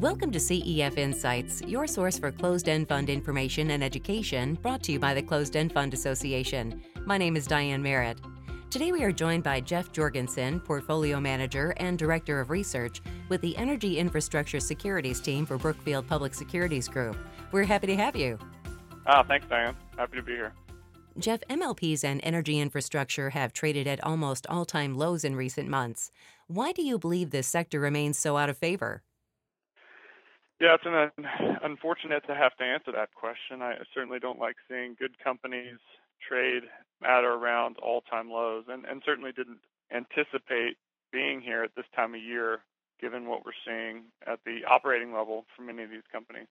Welcome to CEF Insights, your source for closed end fund information and education, brought to you by the Closed End Fund Association. My name is Diane Merritt. Today we are joined by Jeff Jorgensen, Portfolio Manager and Director of Research with the Energy Infrastructure Securities team for Brookfield Public Securities Group. We're happy to have you. Ah, thanks, Diane. Happy to be here. Jeff, MLPs and energy infrastructure have traded at almost all time lows in recent months. Why do you believe this sector remains so out of favor? Yeah, it's an, unfortunate to have to answer that question. I certainly don't like seeing good companies trade at or around all-time lows, and, and certainly didn't anticipate being here at this time of year, given what we're seeing at the operating level for many of these companies.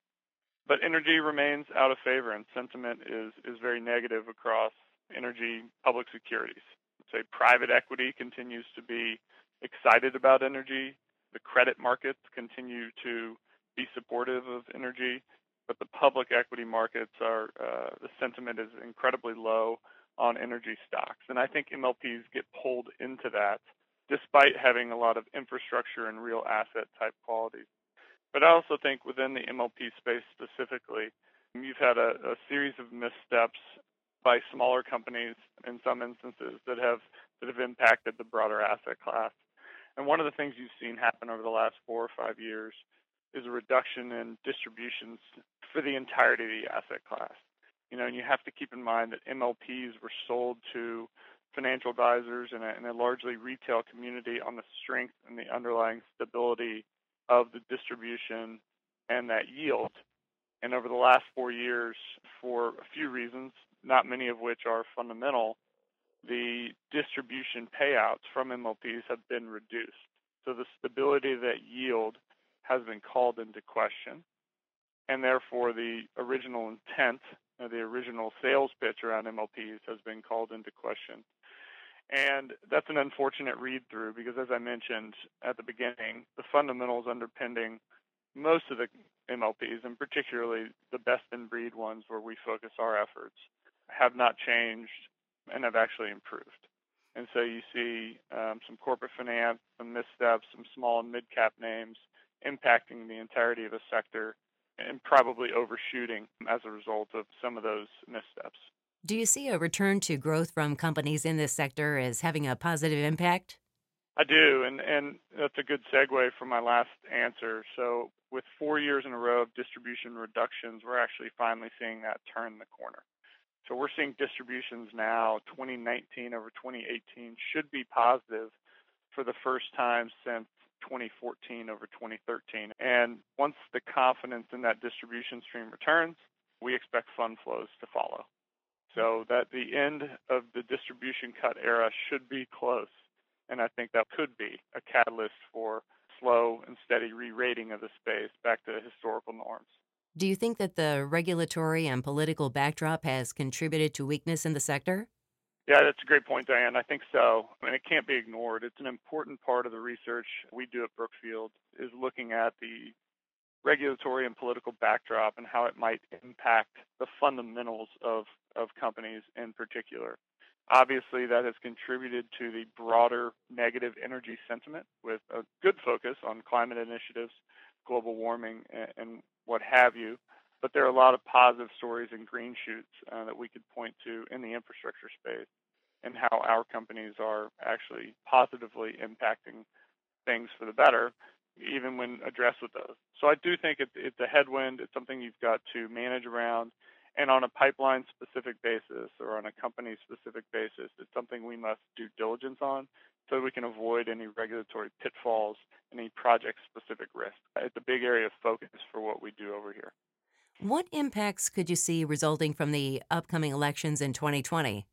But energy remains out of favor, and sentiment is is very negative across energy public securities. Say private equity continues to be excited about energy. The credit markets continue to be supportive of energy, but the public equity markets are uh, the sentiment is incredibly low on energy stocks, and I think MLPs get pulled into that despite having a lot of infrastructure and real asset type qualities. But I also think within the MLP space specifically, you've had a, a series of missteps by smaller companies in some instances that have that have impacted the broader asset class. And one of the things you've seen happen over the last four or five years is a reduction in distributions for the entirety of the asset class. You know, and you have to keep in mind that MLPs were sold to financial advisors and a, and a largely retail community on the strength and the underlying stability of the distribution and that yield. And over the last four years, for a few reasons, not many of which are fundamental, the distribution payouts from MLPs have been reduced. So the stability of that yield has been called into question, and therefore the original intent, uh, the original sales pitch around MLPs has been called into question. And that's an unfortunate read through because, as I mentioned at the beginning, the fundamentals underpinning most of the MLPs, and particularly the best in breed ones where we focus our efforts, have not changed and have actually improved. And so you see um, some corporate finance, some missteps, some small and mid cap names impacting the entirety of a sector and probably overshooting as a result of some of those missteps. Do you see a return to growth from companies in this sector as having a positive impact? I do, and, and that's a good segue from my last answer. So, with four years in a row of distribution reductions, we're actually finally seeing that turn the corner. So, we're seeing distributions now, 2019 over 2018, should be positive for the first time since 2014 over 2013. And once the confidence in that distribution stream returns, we expect fund flows to follow. So that the end of the distribution cut era should be close. And I think that could be a catalyst for slow and steady re-rating of the space back to historical norms. Do you think that the regulatory and political backdrop has contributed to weakness in the sector? Yeah, that's a great point, Diane. I think so. I mean, it can't be ignored. It's an important part of the research we do at Brookfield is looking at the regulatory and political backdrop and how it might impact the fundamentals of, of companies in particular. Obviously, that has contributed to the broader negative energy sentiment with a good focus on climate initiatives, global warming, and, and what have you. But there are a lot of positive stories and green shoots uh, that we could point to in the infrastructure space and how our companies are actually positively impacting things for the better, even when addressed with those. So I do think it, it's a headwind. It's something you've got to manage around. And on a pipeline specific basis or on a company specific basis, it's something we must do diligence on so we can avoid any regulatory pitfalls, any project specific risk. It's a big area of focus for what we do over here. What impacts could you see resulting from the upcoming elections in 2020?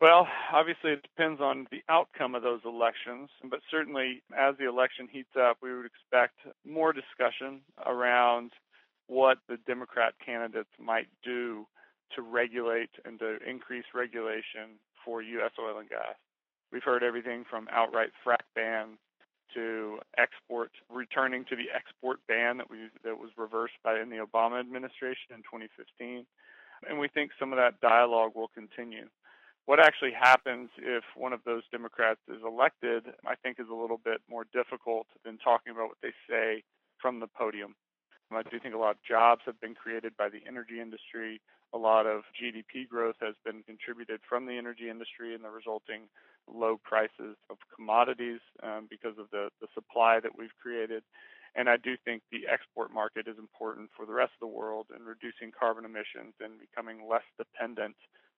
Well, obviously, it depends on the outcome of those elections, but certainly as the election heats up, we would expect more discussion around what the Democrat candidates might do to regulate and to increase regulation for U.S. oil and gas. We've heard everything from outright frac bans to export, returning to the export ban that we that was reversed by in the Obama administration in 2015, and we think some of that dialogue will continue. What actually happens if one of those Democrats is elected, I think, is a little bit more difficult than talking about what they say from the podium. I do think a lot of jobs have been created by the energy industry. A lot of GDP growth has been contributed from the energy industry and the resulting low prices of commodities um, because of the, the supply that we've created. And I do think the export market is important for the rest of the world in reducing carbon emissions and becoming less dependent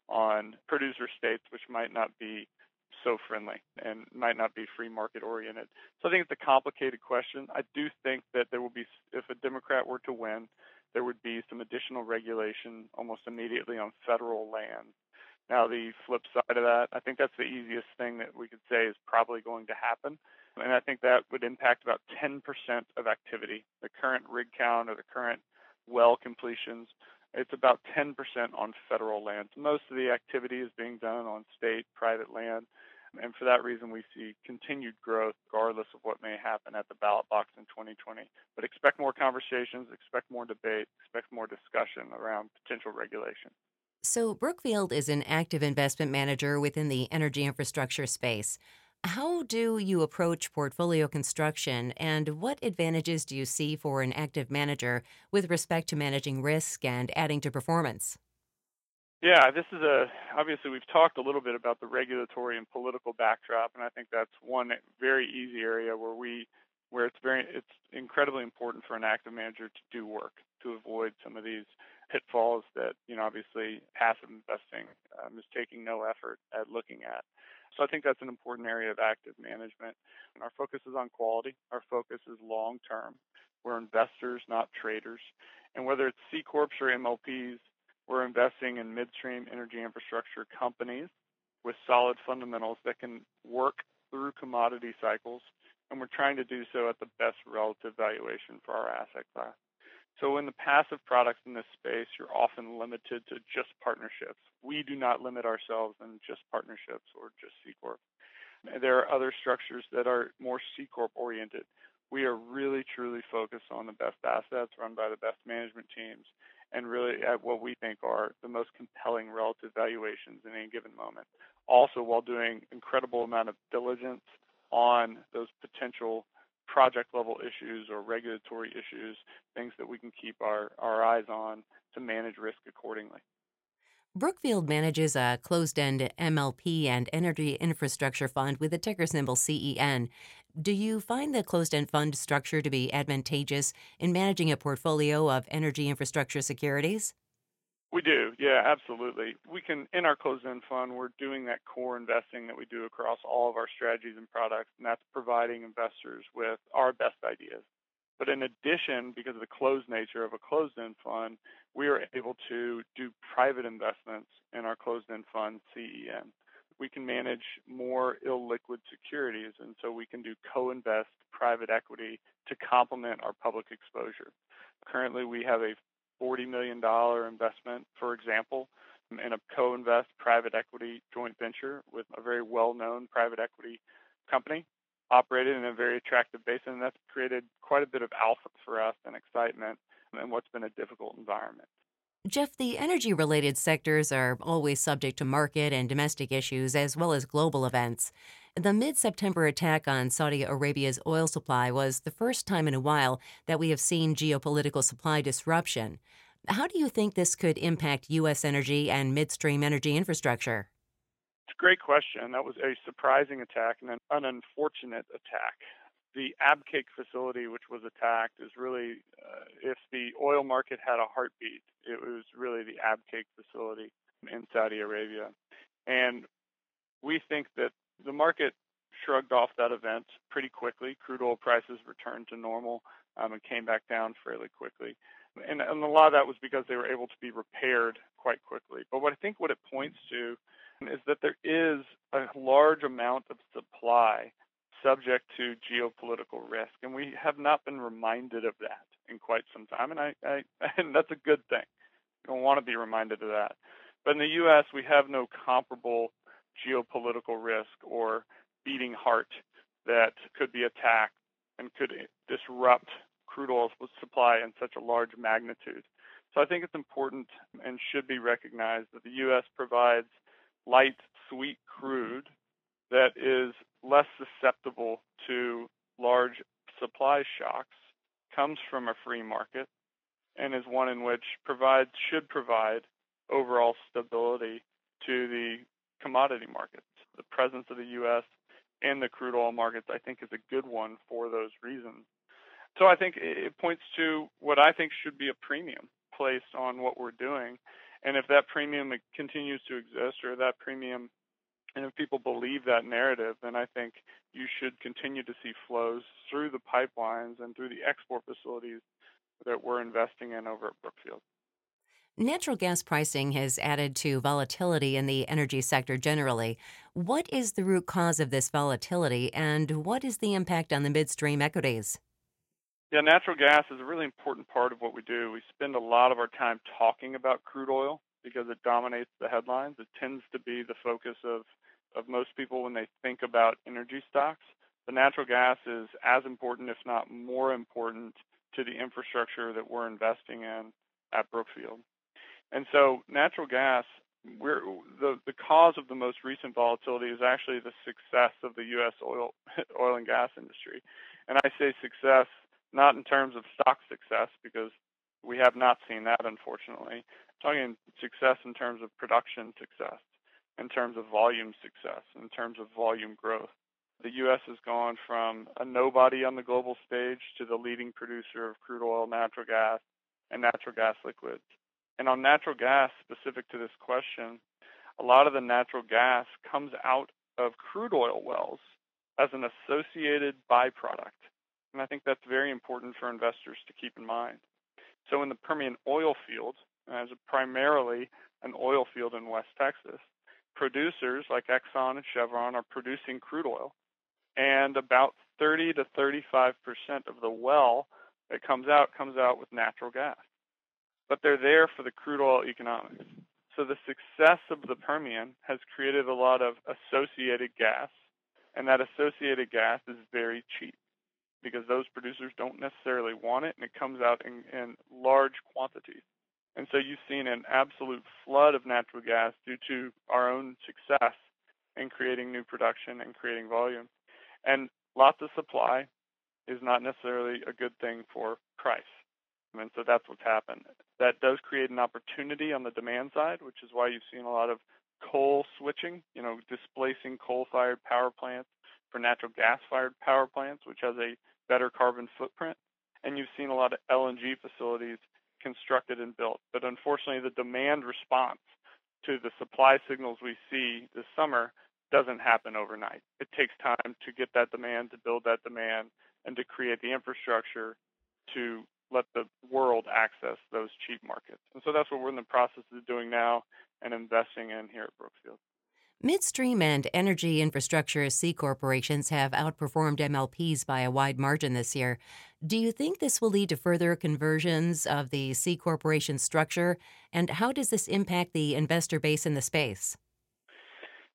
on producer states, which might not be so friendly and might not be free market oriented. So I think it's a complicated question. I do think that there will be, if a Democrat were to win, there would be some additional regulation almost immediately on federal land. Now, the flip side of that, I think that's the easiest thing that we could say is probably going to happen. And I think that would impact about 10% of activity. The current rig count or the current well completions, it's about 10% on federal lands. Most of the activity is being done on state, private land. And for that reason, we see continued growth regardless of what may happen at the ballot box in 2020. But expect more conversations, expect more debate, expect more discussion around potential regulation. So, Brookfield is an active investment manager within the energy infrastructure space. How do you approach portfolio construction, and what advantages do you see for an active manager with respect to managing risk and adding to performance? Yeah, this is a obviously we've talked a little bit about the regulatory and political backdrop, and I think that's one very easy area where we where it's very it's incredibly important for an active manager to do work to avoid some of these pitfalls that you know obviously passive investing um, is taking no effort at looking at. So I think that's an important area of active management. And our focus is on quality. Our focus is long term. We're investors, not traders. And whether it's C corps or MLPs, we're investing in midstream energy infrastructure companies with solid fundamentals that can work through commodity cycles, and we're trying to do so at the best relative valuation for our asset class. So in the passive products in this space, you're often limited to just partnerships. We do not limit ourselves in just partnerships or just C corp. There are other structures that are more C corp oriented. We are really truly focused on the best assets run by the best management teams and really at what we think are the most compelling relative valuations in any given moment. Also, while doing incredible amount of diligence on those potential project level issues or regulatory issues, things that we can keep our, our eyes on to manage risk accordingly. Brookfield manages a closed end MLP and energy infrastructure fund with the ticker symbol CEN. Do you find the closed end fund structure to be advantageous in managing a portfolio of energy infrastructure securities? We do, yeah, absolutely. We can, in our closed end fund, we're doing that core investing that we do across all of our strategies and products, and that's providing investors with our best ideas. But in addition, because of the closed nature of a closed end fund, we are able to do private investments in our closed end fund, CEN we can manage more illiquid securities, and so we can do co-invest private equity to complement our public exposure. Currently, we have a $40 million investment, for example, in a co-invest private equity joint venture with a very well-known private equity company operated in a very attractive basin, and that's created quite a bit of alpha for us and excitement in what's been a difficult environment. Jeff, the energy related sectors are always subject to market and domestic issues as well as global events. The mid September attack on Saudi Arabia's oil supply was the first time in a while that we have seen geopolitical supply disruption. How do you think this could impact U.S. energy and midstream energy infrastructure? It's a great question. That was a surprising attack and an unfortunate attack the Abqaiq facility, which was attacked, is really, uh, if the oil market had a heartbeat, it was really the Abqaiq facility in Saudi Arabia. And we think that the market shrugged off that event pretty quickly. Crude oil prices returned to normal um, and came back down fairly quickly. And, and a lot of that was because they were able to be repaired quite quickly. But what I think what it points to is that there is a large amount of supply subject to geopolitical risk, and we have not been reminded of that in quite some time, and I, I and that's a good thing. We don't want to be reminded of that. But in the U.S., we have no comparable geopolitical risk or beating heart that could be attacked and could disrupt crude oil supply in such a large magnitude. So I think it's important and should be recognized that the U.S. provides light, sweet crude that is less susceptible to large supply shocks comes from a free market and is one in which provides should provide overall stability to the commodity markets. The presence of the U.S. in the crude oil markets, I think, is a good one for those reasons. So I think it points to what I think should be a premium placed on what we're doing. And if that premium continues to exist or that premium and if people believe that narrative, then I think you should continue to see flows through the pipelines and through the export facilities that we're investing in over at Brookfield. Natural gas pricing has added to volatility in the energy sector generally. What is the root cause of this volatility and what is the impact on the midstream equities? Yeah, natural gas is a really important part of what we do. We spend a lot of our time talking about crude oil because it dominates the headlines. It tends to be the focus of of most people when they think about energy stocks. The natural gas is as important, if not more important, to the infrastructure that we're investing in at Brookfield. And so, natural gas, we're, the the cause of the most recent volatility is actually the success of the U.S. oil oil and gas industry. And I say success not in terms of stock success because we have not seen that, unfortunately. I'm talking success in terms of production success in terms of volume success, in terms of volume growth. The U.S. has gone from a nobody on the global stage to the leading producer of crude oil, natural gas, and natural gas liquids. And on natural gas, specific to this question, a lot of the natural gas comes out of crude oil wells as an associated byproduct. And I think that's very important for investors to keep in mind. So in the Permian oil field, as primarily an oil field in West Texas, producers like Exxon and Chevron are producing crude oil, and about 30 to 35 percent of the well that comes out comes out with natural gas. But they're there for the crude oil economics. So the success of the Permian has created a lot of associated gas, and that associated gas is very cheap because those producers don't necessarily want it, and it comes out in, in large quantities. And so you've seen an absolute flood of natural gas due to our own success in creating new production and creating volume. And lots of supply is not necessarily a good thing for price. And so that's what's happened. That does create an opportunity on the demand side, which is why you've seen a lot of coal switching, you know, displacing coal-fired power plants for natural gas-fired power plants, which has a better carbon footprint. And you've seen a lot of LNG facilities constructed and built. But unfortunately, the demand response to the supply signals we see this summer doesn't happen overnight. It takes time to get that demand, to build that demand, and to create the infrastructure to let the world access those cheap markets. And so that's what we're in the process of doing now and investing in here at Brookfield. Midstream and energy infrastructure C corporations have outperformed MLPs by a wide margin this year. Do you think this will lead to further conversions of the C corporation structure? And how does this impact the investor base in the space?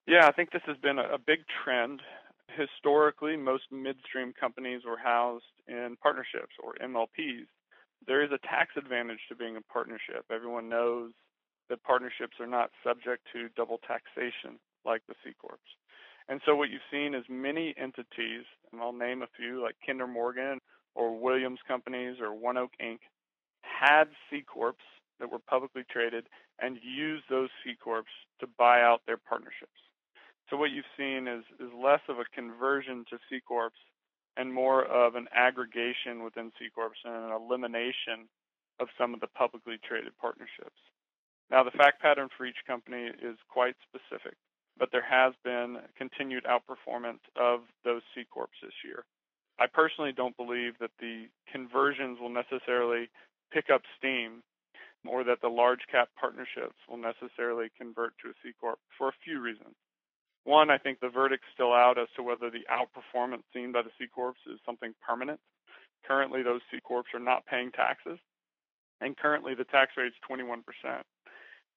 Yeah, I think this has been a big trend. Historically, most midstream companies were housed in partnerships or MLPs. There is a tax advantage to being a partnership. Everyone knows that partnerships are not subject to double taxation like the C corps. And so what you've seen is many entities, and I'll name a few like Kinder Morgan or Williams Companies or ONEOK Inc., had C corps that were publicly traded and used those C corps to buy out their partnerships. So what you've seen is is less of a conversion to C corps and more of an aggregation within C corps and an elimination of some of the publicly traded partnerships. Now the fact pattern for each company is quite specific but there has been continued outperformance of those C corps this year. I personally don't believe that the conversions will necessarily pick up steam or that the large cap partnerships will necessarily convert to a C corp for a few reasons. One, I think the verdict's still out as to whether the outperformance seen by the C corps is something permanent. Currently, those C corps are not paying taxes, and currently the tax rate is 21%.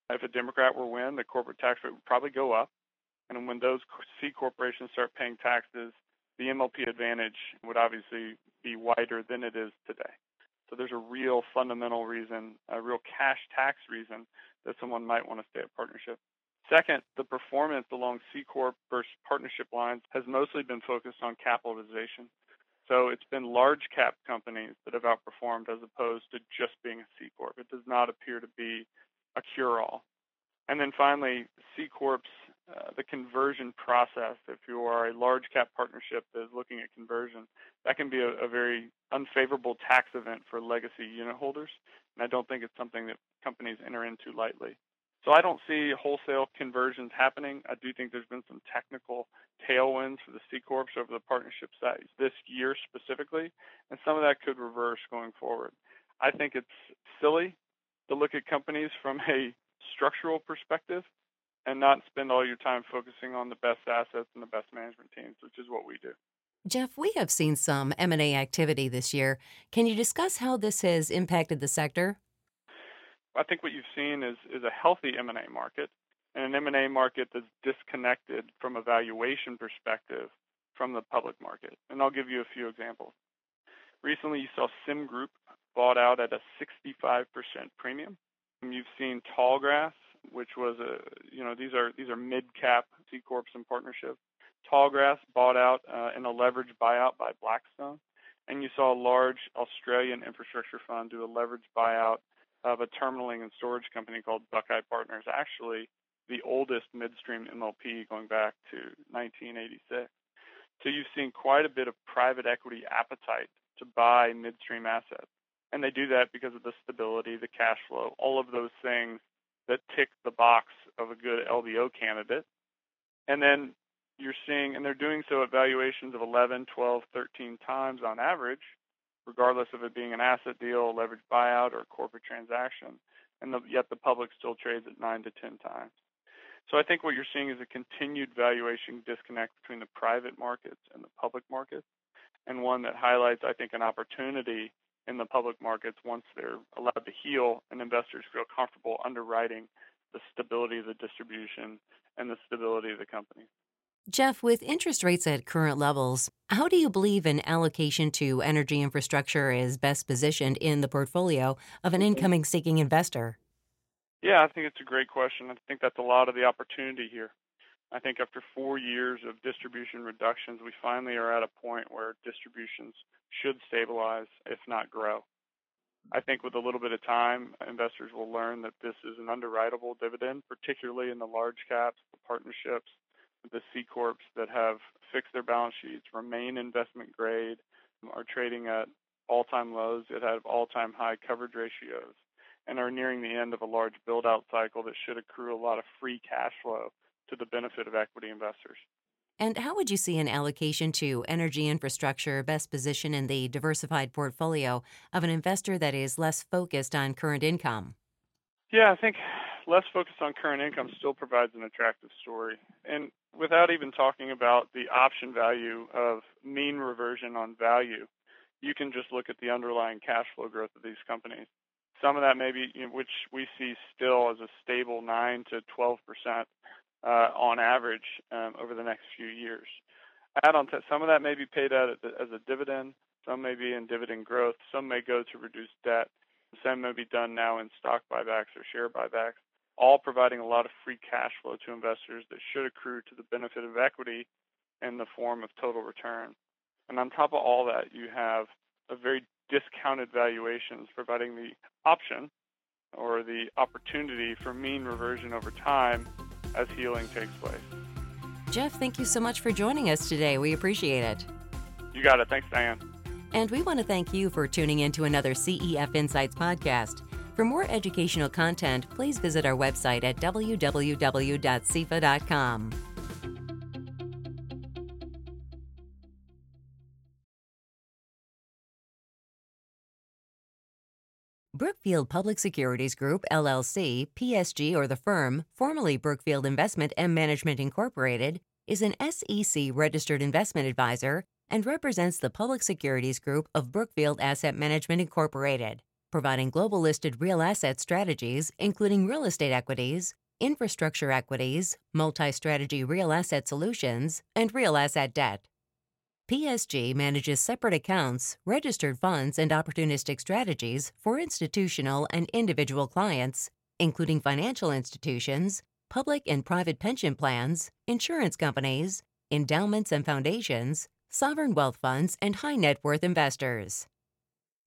If a Democrat were win, the corporate tax rate would probably go up and when those C corporations start paying taxes, the MLP advantage would obviously be wider than it is today. So there's a real fundamental reason, a real cash tax reason that someone might want to stay at partnership. Second, the performance along C Corp versus partnership lines has mostly been focused on capitalization. So it's been large cap companies that have outperformed as opposed to just being a C corp. It does not appear to be a cure all. And then finally, C corps, uh, the conversion process. If you are a large cap partnership that is looking at conversion, that can be a, a very unfavorable tax event for legacy unit holders. And I don't think it's something that companies enter into lightly. So I don't see wholesale conversions happening. I do think there's been some technical tailwinds for the C corps over the partnership size this year specifically, and some of that could reverse going forward. I think it's silly to look at companies from a structural perspective and not spend all your time focusing on the best assets and the best management teams, which is what we do. Jeff, we have seen some M&A activity this year. Can you discuss how this has impacted the sector? I think what you've seen is is a healthy M&A market and an M&A market that's disconnected from a valuation perspective from the public market. And I'll give you a few examples. Recently, you saw SemGroup bought out at a 65% premium. You've seen Tallgrass, which was a you know these are these are mid-cap C corps and partnerships. Tallgrass bought out uh, in a leveraged buyout by Blackstone, and you saw a large Australian infrastructure fund do a leveraged buyout of a terminaling and storage company called Buckeye Partners, actually the oldest midstream MLP going back to 1986. So you've seen quite a bit of private equity appetite to buy midstream assets. And they do that because of the stability, the cash flow, all of those things that tick the box of a good LBO candidate. And then you're seeing, and they're doing so at valuations of 11, 12, 13 times on average, regardless of it being an asset deal, leveraged buyout, or a corporate transaction. And the, yet the public still trades at 9 to 10 times. So I think what you're seeing is a continued valuation disconnect between the private markets and the public markets, and one that highlights, I think, an opportunity in the public markets once they're allowed to heal and investors feel comfortable underwriting the stability of the distribution and the stability of the company. Jeff, with interest rates at current levels, how do you believe an allocation to energy infrastructure is best positioned in the portfolio of an mm-hmm. incoming seeking investor? Yeah, I think it's a great question. I think that's a lot of the opportunity here. I think after four years of distribution reductions, we finally are at a point where distributions should stabilize, if not grow. I think with a little bit of time, investors will learn that this is an underwritable dividend, particularly in the large caps, the partnerships, the C corps that have fixed their balance sheets, remain investment grade, are trading at all-time lows that have all-time high coverage ratios, and are nearing the end of a large build-out cycle that should accrue a lot of free cash flow to the benefit of equity investors. And how would you see an allocation to energy infrastructure best position in the diversified portfolio of an investor that is less focused on current income? Yeah, I think less focused on current income still provides an attractive story. And without even talking about the option value of mean reversion on value, you can just look at the underlying cash flow growth of these companies. Some of that maybe, you know, which we see still as a stable 9 to 12 percent uh, on average um, over the next few years. Add on to some of that may be paid out as a dividend, some may be in dividend growth, some may go to reduce debt, some may be done now in stock buybacks or share buybacks all providing a lot of free cash flow to investors that should accrue to the benefit of equity in the form of total return. And on top of all that, you have a very discounted valuations providing the option or the opportunity for mean reversion over time as healing takes place. Jeff, thank you so much for joining us today. We appreciate it. You got it. Thanks, Diane. And we want to thank you for tuning in to another CEF Insights podcast. For more educational content, please visit our website at www.cefa.com. Brookfield Public Securities Group, LLC, PSG, or the firm, formerly Brookfield Investment and Management Incorporated, is an SEC registered investment advisor and represents the Public Securities Group of Brookfield Asset Management Incorporated providing global listed real asset strategies, including real estate equities, infrastructure equities, multi strategy real asset solutions, and real asset debt. PSG manages separate accounts, registered funds, and opportunistic strategies for institutional and individual clients, including financial institutions, public and private pension plans, insurance companies, endowments and foundations, sovereign wealth funds, and high net worth investors.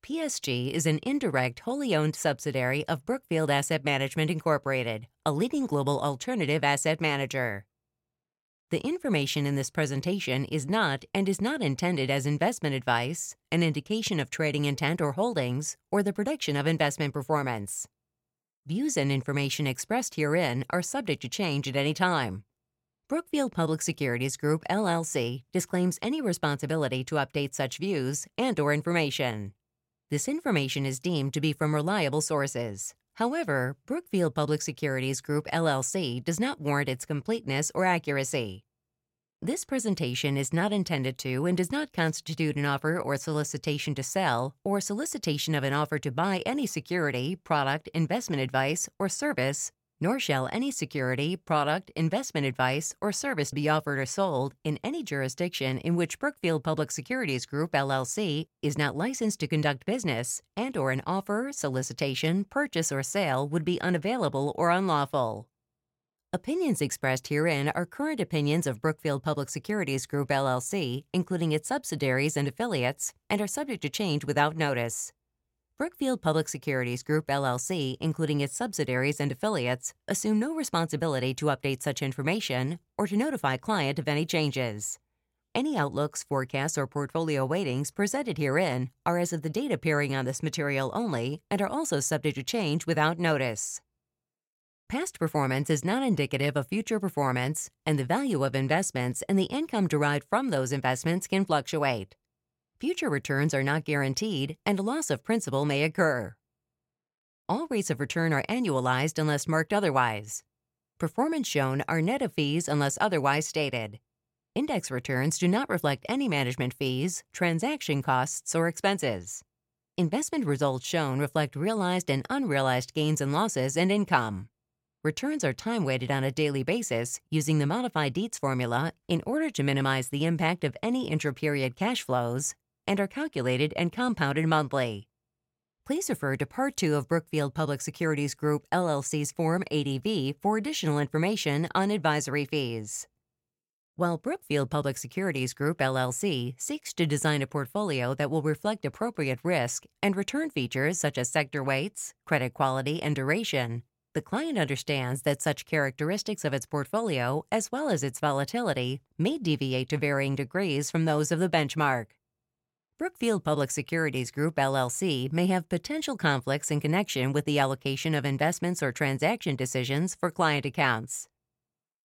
PSG is an indirect, wholly owned subsidiary of Brookfield Asset Management Incorporated, a leading global alternative asset manager. The information in this presentation is not and is not intended as investment advice, an indication of trading intent or holdings, or the prediction of investment performance. Views and information expressed herein are subject to change at any time. Brookfield Public Securities Group LLC disclaims any responsibility to update such views and or information. This information is deemed to be from reliable sources. However, Brookfield Public Securities Group LLC does not warrant its completeness or accuracy. This presentation is not intended to and does not constitute an offer or solicitation to sell or solicitation of an offer to buy any security, product, investment advice, or service nor shall any security, product, investment advice, or service be offered or sold in any jurisdiction in which Brookfield Public Securities Group LLC is not licensed to conduct business and or an offer, solicitation, purchase or sale would be unavailable or unlawful. Opinions expressed herein are current opinions of Brookfield Public Securities Group LLC, including its subsidiaries and affiliates, and are subject to change without notice. Brookfield Public Securities Group LLC, including its subsidiaries and affiliates, assume no responsibility to update such information or to notify client of any changes. Any outlooks, forecasts, or portfolio weightings presented herein are as of the date appearing on this material only and are also subject to change without notice. Past performance is not indicative of future performance, and the value of investments and the income derived from those investments can fluctuate. Future returns are not guaranteed, and loss of principal may occur. All rates of return are annualized unless marked otherwise. Performance shown are net of fees unless otherwise stated. Index returns do not reflect any management fees, transaction costs, or expenses. Investment results shown reflect realized and unrealized gains and losses and income. Returns are time weighted on a daily basis using the modified Dietz formula in order to minimize the impact of any intra-period cash flows, and are calculated and compounded monthly. Please refer to Part 2 of Brookfield Public Securities Group LLC's Form ADV for additional information on advisory fees. While Brookfield Public Securities Group LLC seeks to design a portfolio that will reflect appropriate risk and return features such as sector weights, credit quality, and duration, the client understands that such characteristics of its portfolio, as well as its volatility, may deviate to varying degrees from those of the benchmark. Brookfield Public Securities Group LLC may have potential conflicts in connection with the allocation of investments or transaction decisions for client accounts.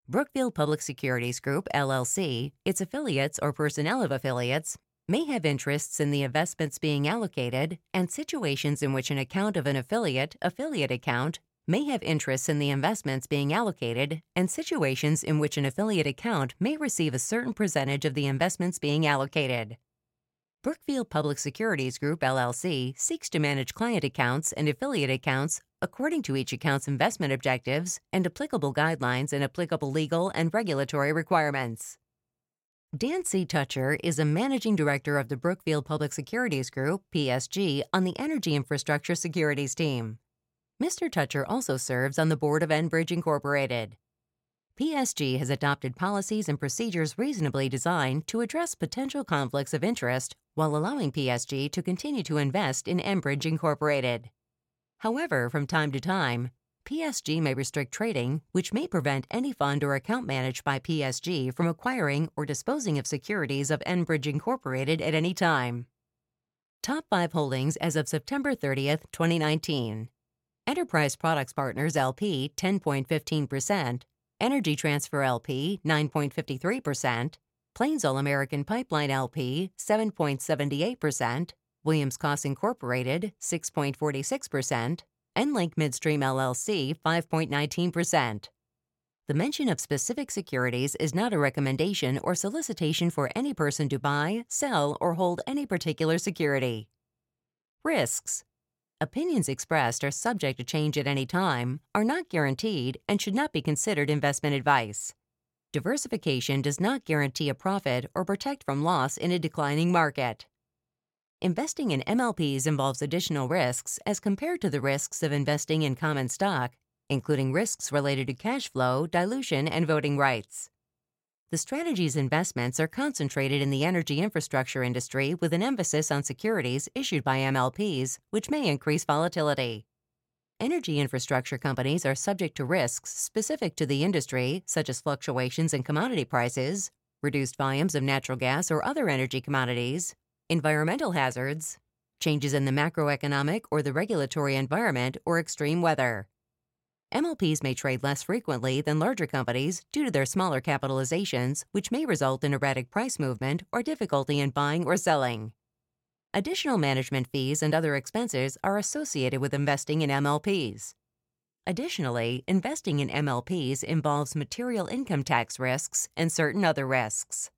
Brookfield Public Securities Group LLC, its affiliates or personnel of affiliates, may have interests in the investments being allocated and situations in which an account of an affiliate, affiliate account, may have interests in the investments being allocated and situations in which an affiliate account may receive a certain percentage of the investments being allocated. Brookfield Public Securities Group LLC seeks to manage client accounts and affiliate accounts according to each account's investment objectives and applicable guidelines and applicable legal and regulatory requirements. Dan C. Tutcher is a managing director of the Brookfield Public Securities Group, PSG, on the Energy Infrastructure Securities team. Mr. Tutcher also serves on the board of Enbridge Incorporated. PSG has adopted policies and procedures reasonably designed to address potential conflicts of interest while allowing PSG to continue to invest in Enbridge Incorporated. However, from time to time, PSG may restrict trading, which may prevent any fund or account managed by PSG from acquiring or disposing of securities of Enbridge Incorporated at any time. Top 5 holdings as of September 30th, 2019. Enterprise Products Partners LP 10.15%, Energy Transfer LP 9.53%, Plains All American Pipeline LP 7.78%, Williams Cross Incorporated 6.46%, EnLink Midstream LLC 5.19%. The mention of specific securities is not a recommendation or solicitation for any person to buy, sell, or hold any particular security. Risks Opinions expressed are subject to change at any time, are not guaranteed, and should not be considered investment advice. Diversification does not guarantee a profit or protect from loss in a declining market. Investing in MLPs involves additional risks as compared to the risks of investing in common stock, including risks related to cash flow, dilution, and voting rights. The strategy's investments are concentrated in the energy infrastructure industry with an emphasis on securities issued by MLPs, which may increase volatility. Energy infrastructure companies are subject to risks specific to the industry, such as fluctuations in commodity prices, reduced volumes of natural gas or other energy commodities, environmental hazards, changes in the macroeconomic or the regulatory environment, or extreme weather. MLPs may trade less frequently than larger companies due to their smaller capitalizations, which may result in erratic price movement or difficulty in buying or selling. Additional management fees and other expenses are associated with investing in MLPs. Additionally, investing in MLPs involves material income tax risks and certain other risks.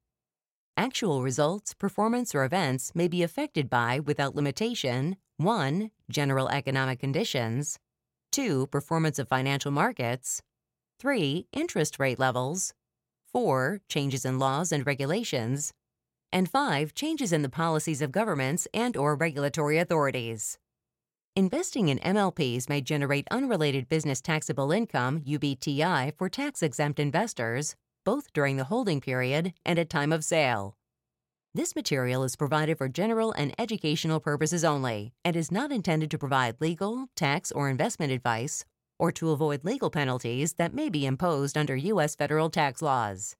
Actual results, performance, or events may be affected by, without limitation, 1. General economic conditions, 2. Performance of financial markets. 3. Interest rate levels. 4. Changes in laws and regulations. And 5. Changes in the policies of governments and or regulatory authorities. Investing in MLPs may generate unrelated business taxable income UBTI for tax-exempt investors both during the holding period and at time of sale. This material is provided for general and educational purposes only and is not intended to provide legal, tax, or investment advice or to avoid legal penalties that may be imposed under U.S. federal tax laws.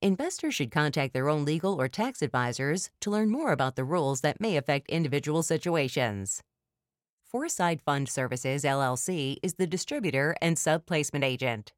Investors should contact their own legal or tax advisors to learn more about the rules that may affect individual situations. Foreside Fund Services LLC is the distributor and sub placement agent.